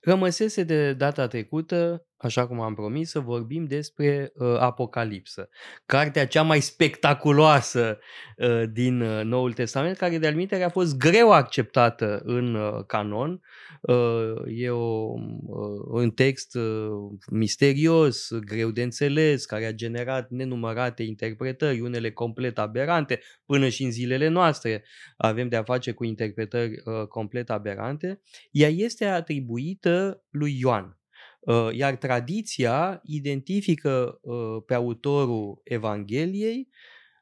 Rămăsese de data trecută, așa cum am promis, să vorbim despre uh, Apocalipsă. Cartea cea mai spectaculoasă uh, din uh, Noul Testament, care de-al a fost greu acceptată în uh, canon. Uh, e o, uh, un text uh, misterios, greu de înțeles, care a generat nenumărate interpretări, unele complet aberante, până și în zilele noastre avem de a face cu interpretări uh, complet aberante. Ea este atribuită lui Ioan. Uh, iar tradiția identifică uh, pe autorul Evangheliei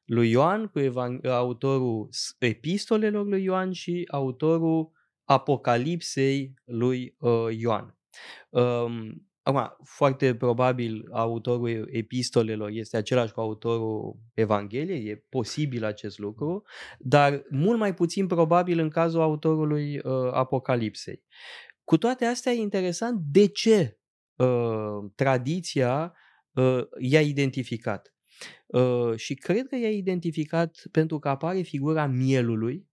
lui Ioan cu evang- autorul epistolelor lui Ioan și autorul Apocalipsei lui uh, Ioan. Um, Acum, foarte probabil autorul epistolelor este același cu autorul Evangheliei, e posibil acest lucru, dar mult mai puțin probabil în cazul autorului uh, Apocalipsei. Cu toate astea e interesant de ce uh, tradiția uh, i-a identificat. Uh, și cred că i-a identificat pentru că apare figura mielului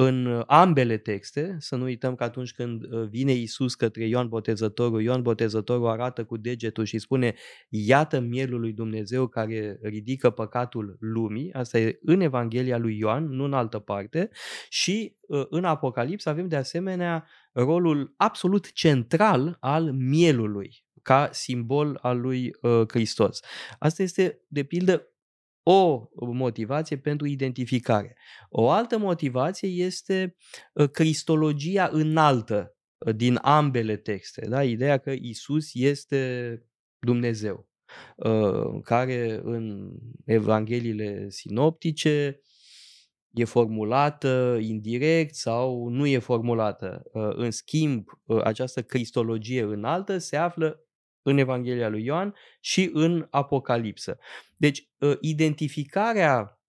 în ambele texte, să nu uităm că atunci când uh, vine Isus către Ioan Botezătorul, Ioan Botezătorul arată cu degetul și spune iată mielul lui Dumnezeu care ridică păcatul lumii, asta e în Evanghelia lui Ioan, nu în altă parte, și uh, în Apocalips avem de asemenea rolul absolut central al mielului ca simbol al lui uh, Hristos. Asta este, de pildă, o motivație pentru identificare. O altă motivație este ă, cristologia înaltă ă, din ambele texte. Da? Ideea că Isus este Dumnezeu, ă, care în Evangheliile sinoptice e formulată indirect sau nu e formulată. În schimb, această cristologie înaltă se află în Evanghelia lui Ioan și în Apocalipsă. Deci, ă, identificarea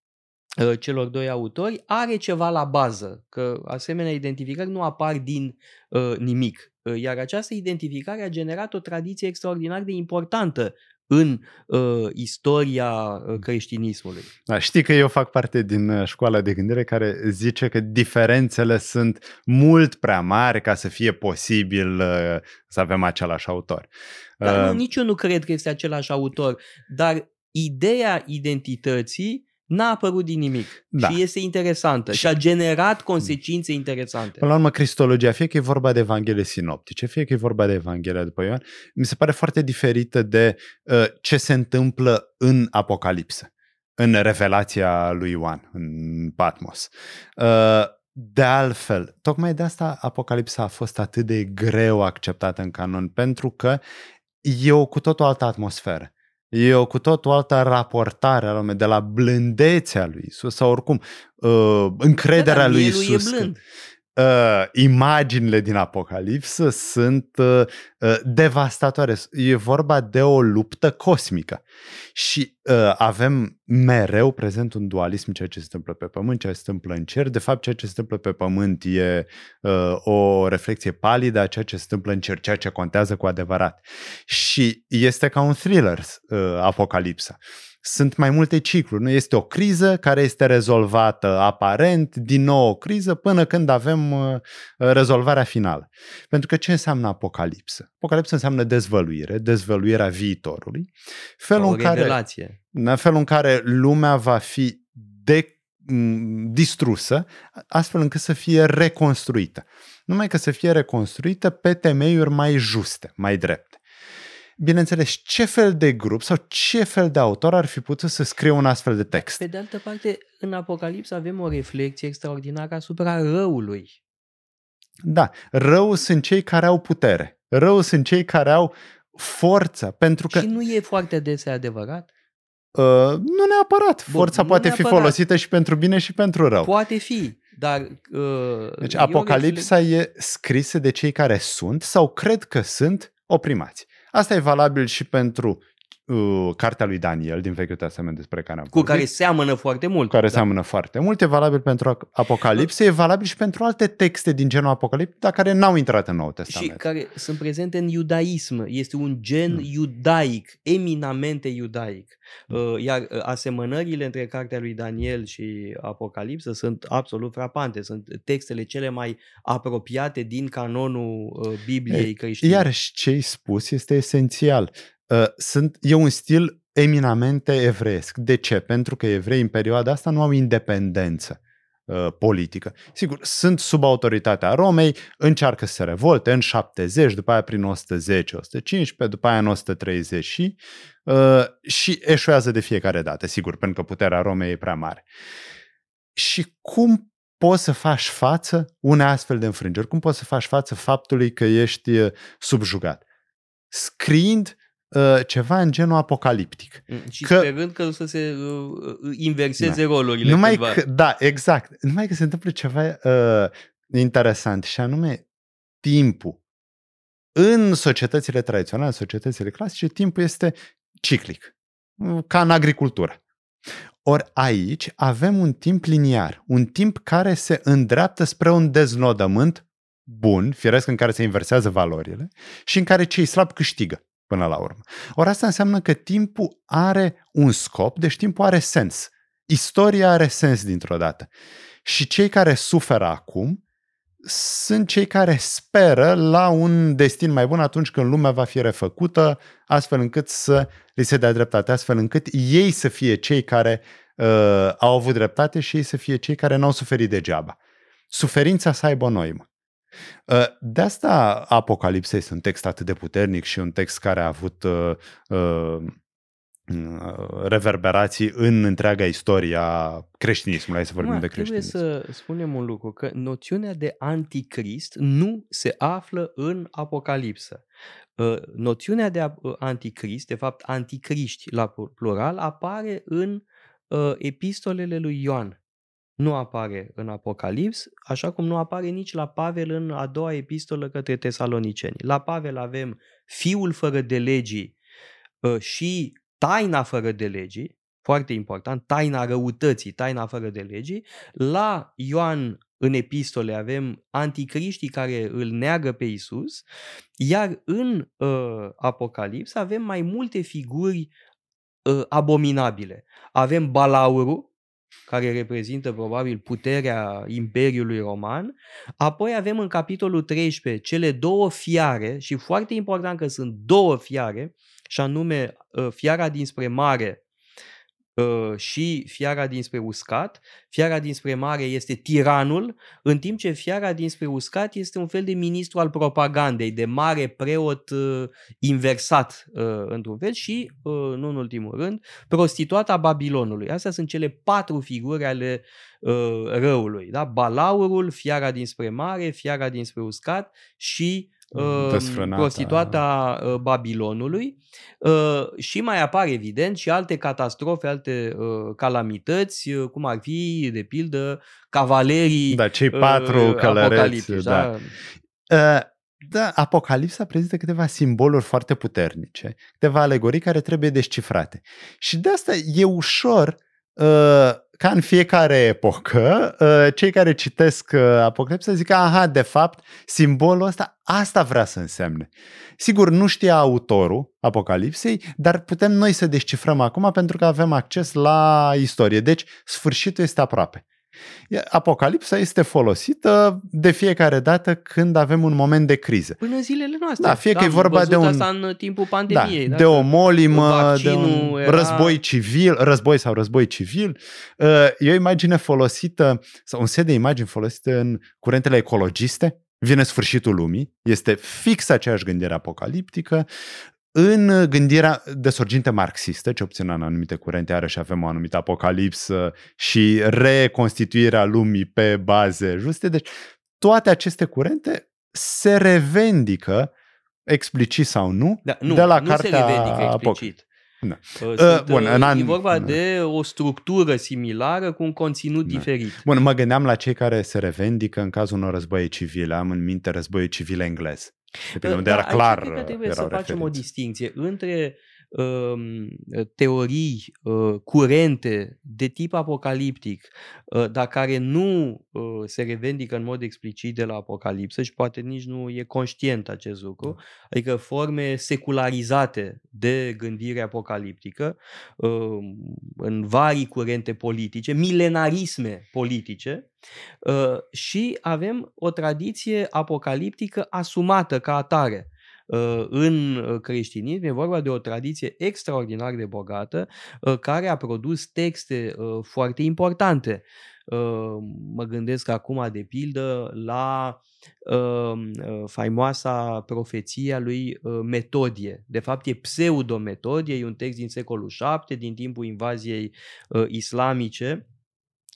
ă, celor doi autori are ceva la bază, că asemenea identificări nu apar din uh, nimic. Iar această identificare a generat o tradiție extraordinar de importantă în uh, istoria uh, creștinismului. Da, știi că eu fac parte din uh, școala de gândire care zice că diferențele sunt mult prea mari ca să fie posibil uh, să avem același autor. Dar uh, nu, nici eu nu cred că este același autor, dar ideea identității n-a apărut din nimic da. și este interesantă și a generat consecințe interesante. Până la urmă, Cristologia, fie că e vorba de Evanghelie sinoptice, fie că e vorba de Evanghelia după Ioan, mi se pare foarte diferită de uh, ce se întâmplă în Apocalipsă, în revelația lui Ioan, în Patmos. Uh, de altfel, tocmai de asta Apocalipsa a fost atât de greu acceptată în canon, pentru că e o cu totul altă atmosferă. E o cu tot o altă raportare a lumii, de la blândețea lui Isus sau oricum uh, încrederea da, lui Isus. E blând uh, imaginile din Apocalipsă sunt uh, uh, devastatoare. E vorba de o luptă cosmică. Și uh, avem mereu prezent un dualism ceea ce se întâmplă pe pământ, ceea ce se întâmplă în cer. De fapt, ceea ce se întâmplă pe pământ e uh, o reflexie palidă a ceea ce se întâmplă în cer, ceea ce contează cu adevărat. Și este ca un thriller uh, Apocalipsa. Uh, sunt mai multe cicluri. Nu este o criză care este rezolvată aparent, din nou o criză, până când avem uh, rezolvarea finală. Pentru că ce înseamnă apocalipsă? Apocalipsă înseamnă dezvăluire, dezvăluirea viitorului. Felul o în revelație. care, felul în care lumea va fi de distrusă, astfel încât să fie reconstruită. Numai că să fie reconstruită pe temeiuri mai juste, mai drepte bineînțeles, ce fel de grup sau ce fel de autor ar fi putut să scrie un astfel de text? Pe de altă parte, în Apocalips avem o reflexie extraordinară asupra răului. Da, rău sunt cei care au putere. Rău sunt cei care au forță. Pentru că... Și nu e foarte desea adevărat? Uh, nu neapărat. Bun, Forța nu poate neapărat. fi folosită și pentru bine și pentru rău. Poate fi, dar... Uh, deci Apocalipsa reflex... e scrisă de cei care sunt sau cred că sunt oprimați. Asta e valabil și pentru uh, cartea lui Daniel din Vechiul Testament despre care am Cu vorbit, care seamănă foarte mult. cu care da. seamănă foarte mult, e valabil pentru Apocalipsă, e valabil și pentru alte texte din genul Apocalipsă, dar care n-au intrat în Noul Și Testament. care sunt prezente în iudaism. Este un gen Mm. iudaic, eminamente iudaic. Mm. Uh, Iar uh, asemănările între cartea lui Daniel și Apocalipsă sunt absolut frapante. Sunt textele cele mai apropiate din canonul uh, Bibliei Ei, creștine. Iarăși, ce ai spus este esențial. Uh, Sunt, e un stil eminamente evreiesc. De ce? Pentru că evreii în perioada asta nu au independență uh, politică. Sigur, sunt sub autoritatea Romei, încearcă să se revolte în 70, după aia prin 110, 115, după aia în 130 și, uh, și eșuează de fiecare dată, sigur, pentru că puterea Romei e prea mare. Și cum poți să faci față unei astfel de înfrângeri? Cum poți să faci față faptului că ești uh, subjugat? Scriind uh, ceva în genul apocaliptic. Mm, Și că- sperând că o să se uh, uh, inverseze rolurile Numai cândva. că, da, exact. Numai că se întâmplă ceva uh, interesant și anume timpul. În societățile tradiționale, în societățile clasice, timpul este ciclic, ca în agricultură. Ori aici avem un timp liniar, un timp care se îndreaptă spre un deznodământ bun, firesc în care se inversează valorile și în care cei slabi câștigă până la urmă. Ori asta înseamnă că timpul are un scop, deci timpul are sens. Istoria are sens dintr-o dată. Și cei care suferă acum sunt cei care speră la un destin mai bun atunci când lumea va fi refăcută, astfel încât să li se dea dreptate, astfel încât ei să fie cei care uh, au avut dreptate și ei să fie cei care n-au suferit degeaba. Suferința să aibă o noimă. Uh, De asta Apocalipsa este un text atât de puternic și un text care a avut uh, uh, uh, reverberații în întreaga istorie a creștinismului. Hai să vorbim Mă, de trebuie creștinism. să spunem un lucru, că noțiunea de anticrist nu se află în Apocalipsă. Uh, Noțiunea de a- uh, anticrist, de fapt anticriști la pl- plural, apare în uh, epistolele lui Ioan. Nu apare în Apocalips, așa cum nu apare nici la Pavel în a doua epistolă către tesaloniceni. La Pavel avem fiul fără de legii uh, și taina fără de legii, foarte important, taina răutății, taina fără de legii. La Ioan în epistole avem anticriștii care îl neagă pe Isus, iar în uh, Apocalips avem mai multe figuri uh, abominabile. Avem Balaurul, care reprezintă probabil puterea Imperiului Roman. Apoi avem în capitolul 13 cele două fiare și foarte important că sunt două fiare, și anume uh, fiara dinspre mare uh, și fiara dinspre uscat. Fiara dinspre mare este tiranul, în timp ce fiara dinspre uscat este un fel de ministru al propagandei, de mare preot uh, inversat uh, într-un fel și, uh, nu în ultimul rând, prostituata Babilonului. Astea sunt cele patru figuri ale uh, răului. Da? Balaurul, fiara dinspre mare, fiara dinspre uscat și uh, Desfrânata. prostituata uh, Babilonului. Uh, și mai apar, evident, și alte catastrofe, alte uh, calamități, uh, cum ar fi, de pildă, cavalerii Da, cei patru uh, călăreți. apocaliptici, Da. Uh, Da, Apocalipsa prezintă câteva simboluri foarte puternice, câteva alegorii care trebuie descifrate. Și de asta e ușor, uh, ca în fiecare epocă, uh, cei care citesc uh, Apocalipsa zic, aha, de fapt, simbolul ăsta, asta vrea să însemne. Sigur, nu știa autorul Apocalipsei, dar putem noi să descifrăm acum pentru că avem acces la istorie. Deci, sfârșitul este aproape. Apocalipsa este folosită de fiecare dată când avem un moment de criză. Până zilele noastre. Da, fie că e am vorba de văzut un- Asta în timpul pandemiei. da, da, de o molimă, de vaccinul un era- război civil, război sau război civil. Uh, E o imagine folosită, sau un set de imagini folosite în curentele ecologiste. Vine sfârșitul lumii, este fix aceeași gândire apocaliptică. În gândirea de sorginte marxistă, ce obțin în anumite curente, are și avem o anumită apocalipsă și reconstituirea lumii pe baze juste. Deci toate aceste curente se revendică explicit sau nu, Da, nu, de la nu cartea se revendică Apoc- explicit. Da. Uh, Uh, Sunt, bun, uh, în an- e vorba da. de o structură similară cu un conținut Da. diferit. Bun, mă gândeam la cei care se revendică în cazul unor războaie civile. Am în minte războiul civil englez. De pildă, unde Da, era aici clar cred că trebuie erau să facem o referințe. distinție între um, teorii uh, curente de tip apocaliptic, uh, dar care nu uh, se revendică în mod explicit de la apocalipsă și poate nici nu e conștient acest lucru, da. adică forme secularizate de gândire apocaliptică uh, în vari curente politice, milenarisme politice, uh, și avem o tradiție apocaliptică asumată ca atare uh, în uh, creștinism. E vorba de o tradiție extraordinar de bogată care a produs texte foarte importante. Mă gândesc acum, de pildă, la faimoasa profeția lui Metodie. De fapt, e pseudo-Metodie, e un text din secolul VII, din timpul invaziei islamice, Uh,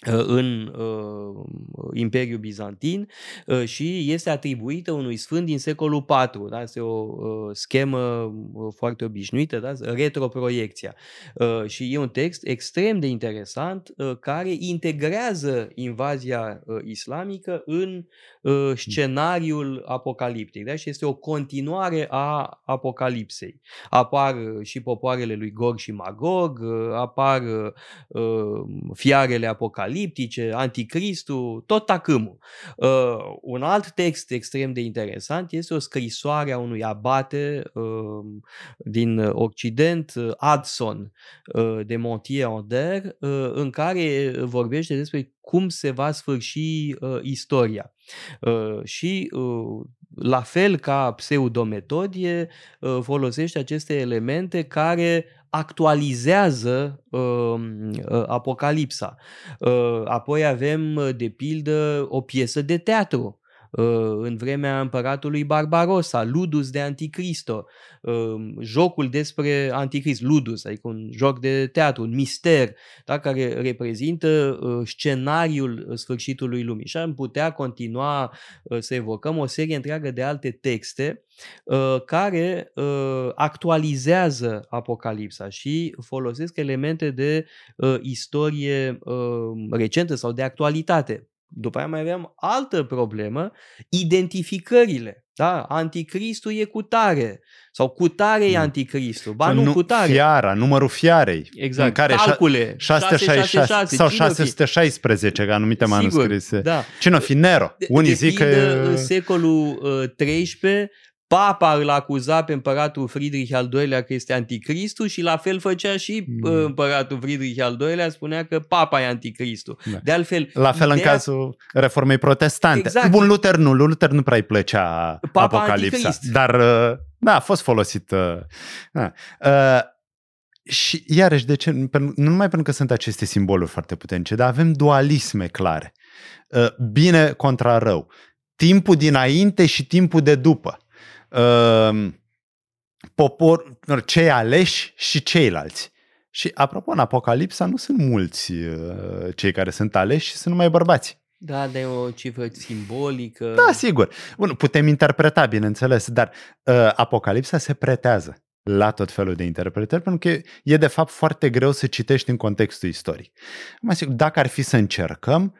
în uh, Imperiul Bizantin uh, și este atribuită unui sfânt din secolul IV. Da? Este o uh, schemă uh, foarte obișnuită, da? retroproiecția. Uh, și e un text extrem de interesant uh, care integrează invazia uh, islamică în uh, scenariul apocaliptic. Da? Și este o continuare a apocalipsei. Apar uh, și popoarele lui Gog și Magog, uh, apar uh, fiarele apocaliptice, apocaliptice, anticristul, tot tacâmul. Uh, un alt text extrem de interesant este o scrisoare a unui abate uh, din Occident, uh, Adson uh, de Montier-Onder, uh, în care vorbește despre cum se va sfârși uh, istoria. Uh, și uh, la fel ca pseudometodie, uh, folosește aceste elemente care actualizează uh, uh, Apocalipsa. Uh, apoi avem, de pildă, o piesă de teatru Uh, în vremea împăratului Barbarossa, Ludus de Anticristo, uh, jocul despre Anticrist, Ludus, adică un joc de teatru, un mister, da, care reprezintă uh, scenariul sfârșitului lumii. Și am putea continua să evocăm o serie întreagă de alte texte care actualizează Apocalipsa și folosesc elemente de istorie recentă sau de actualitate. După aia mai avem altă problemă, identificările. Da? Anticristul e cutare sau cutare e anticristul. Ba nu, nu cutare. Fiara, numărul fiarei. Exact. În care Calcule. 666 sau 616 ca anumite manuscrise. Da. Cine o fi Nero? Unii de zic că... în secolul XIII uh, Papa îl acuza pe împăratul Friedrich al II-lea că este anticristul și la fel făcea și mm. împăratul Friedrich al II-lea, spunea că papa e anticristul. Da. De altfel, la fel ideea... în cazul reformei protestante. Exact. Bun, Luther nu, Luther nu prea îi plăcea papa Apocalipsa, anticrist. dar uh, da, a fost folosit. Uh, uh, uh, și iarăși, de ce? Nu numai pentru că sunt aceste simboluri foarte puternice, dar avem dualisme clare. Uh, bine contra rău. Timpul dinainte și timpul de după uh, popor, cei aleși și ceilalți. Și apropo, în Apocalipsa nu sunt mulți uh, cei care sunt aleși, sunt numai bărbați. Da, de o cifră simbolică. Da, sigur. Bun, putem interpreta, bineînțeles, dar uh, Apocalipsa se pretează la tot felul de interpretări, pentru că e de fapt foarte greu să citești în contextul istoric. Mai sigur, dacă ar fi să încercăm,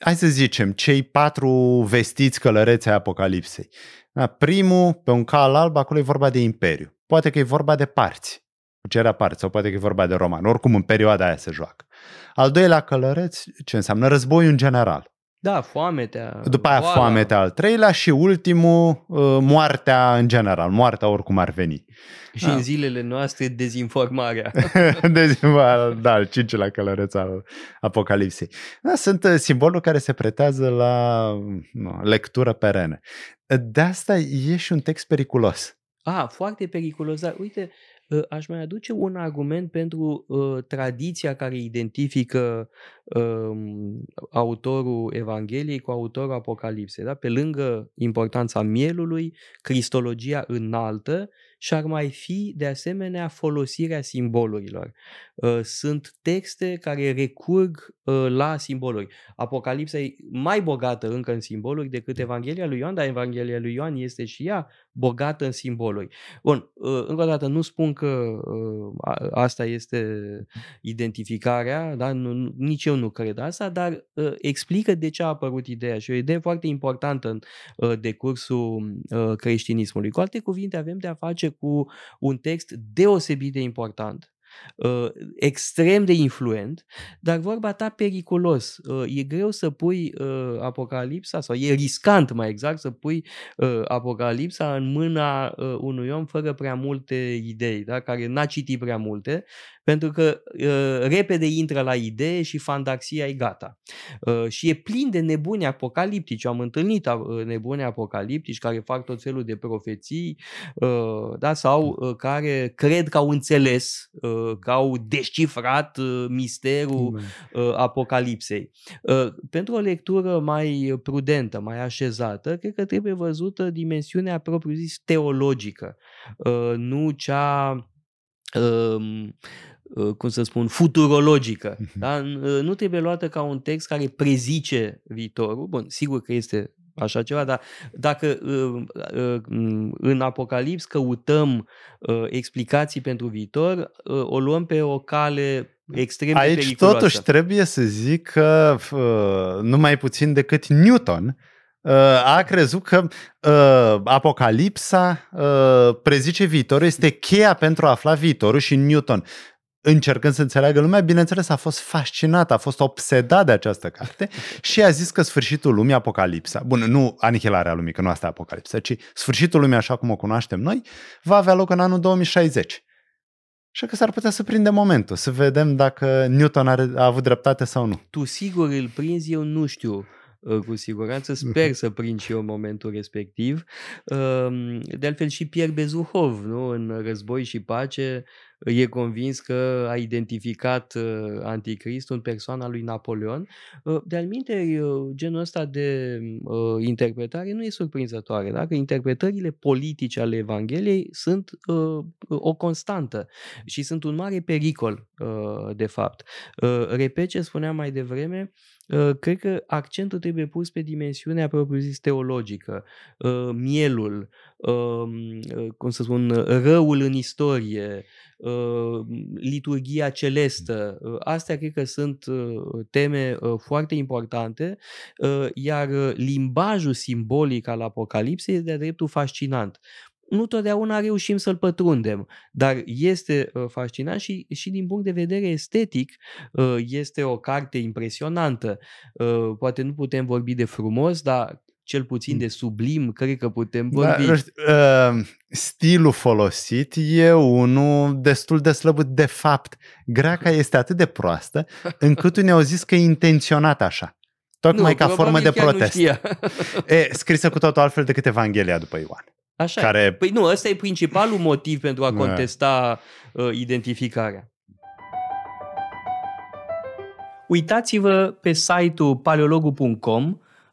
hai să zicem, cei patru vestiți călăreți ai Apocalipsei. Da, primul, pe un cal alb, acolo e vorba de imperiu. Poate că e vorba de parți, cucerea parți, sau poate că e vorba de roman. Oricum, în perioada aia se joacă. Al doilea călăreț, ce înseamnă războiul în general. Da, foametea. După aia boala. foametea al treilea și ultimul, uh, moartea în general, moartea oricum ar veni. Și da. în zilele noastre, dezinformarea. dezinformarea, da, al cincilea călăreț al Apocalipsei. Da, sunt uh, simboluri care se pretează la nu, lectură perene. De asta e și un text periculos. Ah, foarte periculos, dar uite, Ă, aș mai aduce un argument pentru uh, tradiția care identifică uh, autorul Evangheliei cu autorul Apocalipsei. Da? Pe lângă importanța mielului, cristologia înaltă și ar mai fi de asemenea folosirea simbolurilor. Uh, sunt texte care recurg uh, la simboluri. Apocalipsa e mai bogată încă în simboluri decât Evanghelia lui Ioan, dar Evanghelia lui Ioan este și ea bogată în simboluri. Bun, uh, încă o dată nu spun că asta este identificarea, da? nu, nici eu nu cred asta, dar explică de ce a apărut ideea și o idee foarte importantă în decursul creștinismului. Cu alte cuvinte, avem de a face cu un text deosebit de important uh, extrem de influent, dar vorba ta periculos. Uh, e greu să pui uh, Apocalipsa, sau e riscant mai exact, să pui uh, Apocalipsa în mâna uh, unui om fără prea multe idei, da? care n-a citit prea multe, pentru că uh, repede intră la idee și fantaxia e gata. Uh, și e plin de nebuni apocaliptici. Am întâlnit uh, nebuni apocaliptici care fac tot felul de profeții uh, da? sau uh, care cred că au înțeles, uh, că au descifrat uh, misterul uh, apocalipsei. Uh, pentru o lectură mai prudentă, mai așezată, cred că trebuie văzută dimensiunea propriu-zis teologică, uh, nu cea um, Uh, cum să spun, futurologică. Mhm. Da? Uh, nu trebuie luată ca un text care prezice viitorul. Bun, sigur că este așa ceva, dar dacă uh, în Apocalips căutăm explicații pentru viitor, o luăm pe o cale extrem Aici de periculoasă. totuși trebuie să zic că nu mai puțin decât Newton a crezut că uh, Apocalipsa uh, prezice viitorul, este cheia pentru a afla viitorul și Newton încercând să înțeleagă lumea, bineînțeles a fost fascinat, a fost obsedat de această carte și a zis că sfârșitul lumii, apocalipsa, bun, nu anihilarea lumii, că nu asta e apocalipsa, ci sfârșitul lumii așa cum o cunoaștem noi, va avea loc în anul 2060. Și că s-ar putea să prinde momentul, să vedem dacă Newton are, a avut dreptate sau nu. Tu sigur îl prinzi, eu nu știu uh, cu siguranță. Sper să prind și eu momentul respectiv. Um, de altfel și Pierre Bezuhov, nu? în Război și Pace, e convins că a identificat uh, anticristul în persoana lui Napoleon. Uh, de-al minte, uh, genul ăsta de interpretare nu e surprinzătoare. Dacă interpretările politice ale Evangheliei sunt o constantă și sunt un mare pericol, de fapt. Repet ce spuneam mai devreme, cred că accentul trebuie pus pe dimensiunea propriu-zis teologică, mielul, um, cum să spun, răul în istorie, Uh, liturgia celestă. Uh, astea cred că sunt uh, teme foarte importante, iar limbajul simbolic al Apocalipsei este de dreptul fascinant nu totdeauna reușim să-l pătrundem, dar este fascinant și, și din punct de vedere estetic este o carte impresionantă. Poate nu putem vorbi de frumos, dar cel puțin de sublim, cred că putem da, vorbi. Da, uh, stilul folosit e unul destul de slăbut. De fapt, greaca este atât de proastă încât unii au zis că e intenționat așa. Tocmai nu, ca formă de protest. e, scrisă cu totul altfel decât Evanghelia după Ioan. Așa care... Păi nu, ăsta e principalul motiv pentru a da. contesta uh, identificarea. Uitați-vă pe site-ul paleologu.com